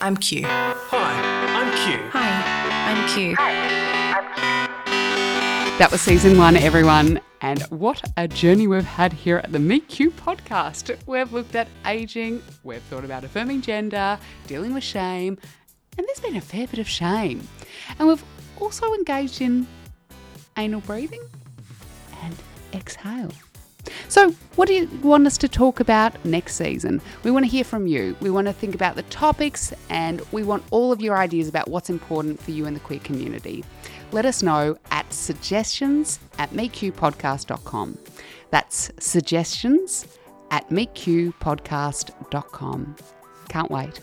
I'm Q. Hi, I'm Q. Hi, I'm Q. That was season one, everyone. And what a journey we've had here at the Meet Q podcast. We've looked at aging, we've thought about affirming gender, dealing with shame, and there's been a fair bit of shame. And we've also engaged in anal breathing and exhale. So, what do you want us to talk about next season? We want to hear from you. We want to think about the topics and we want all of your ideas about what's important for you in the queer community. Let us know at suggestions at meetqpodcast.com. That's suggestions at meetqpodcast.com. Can't wait.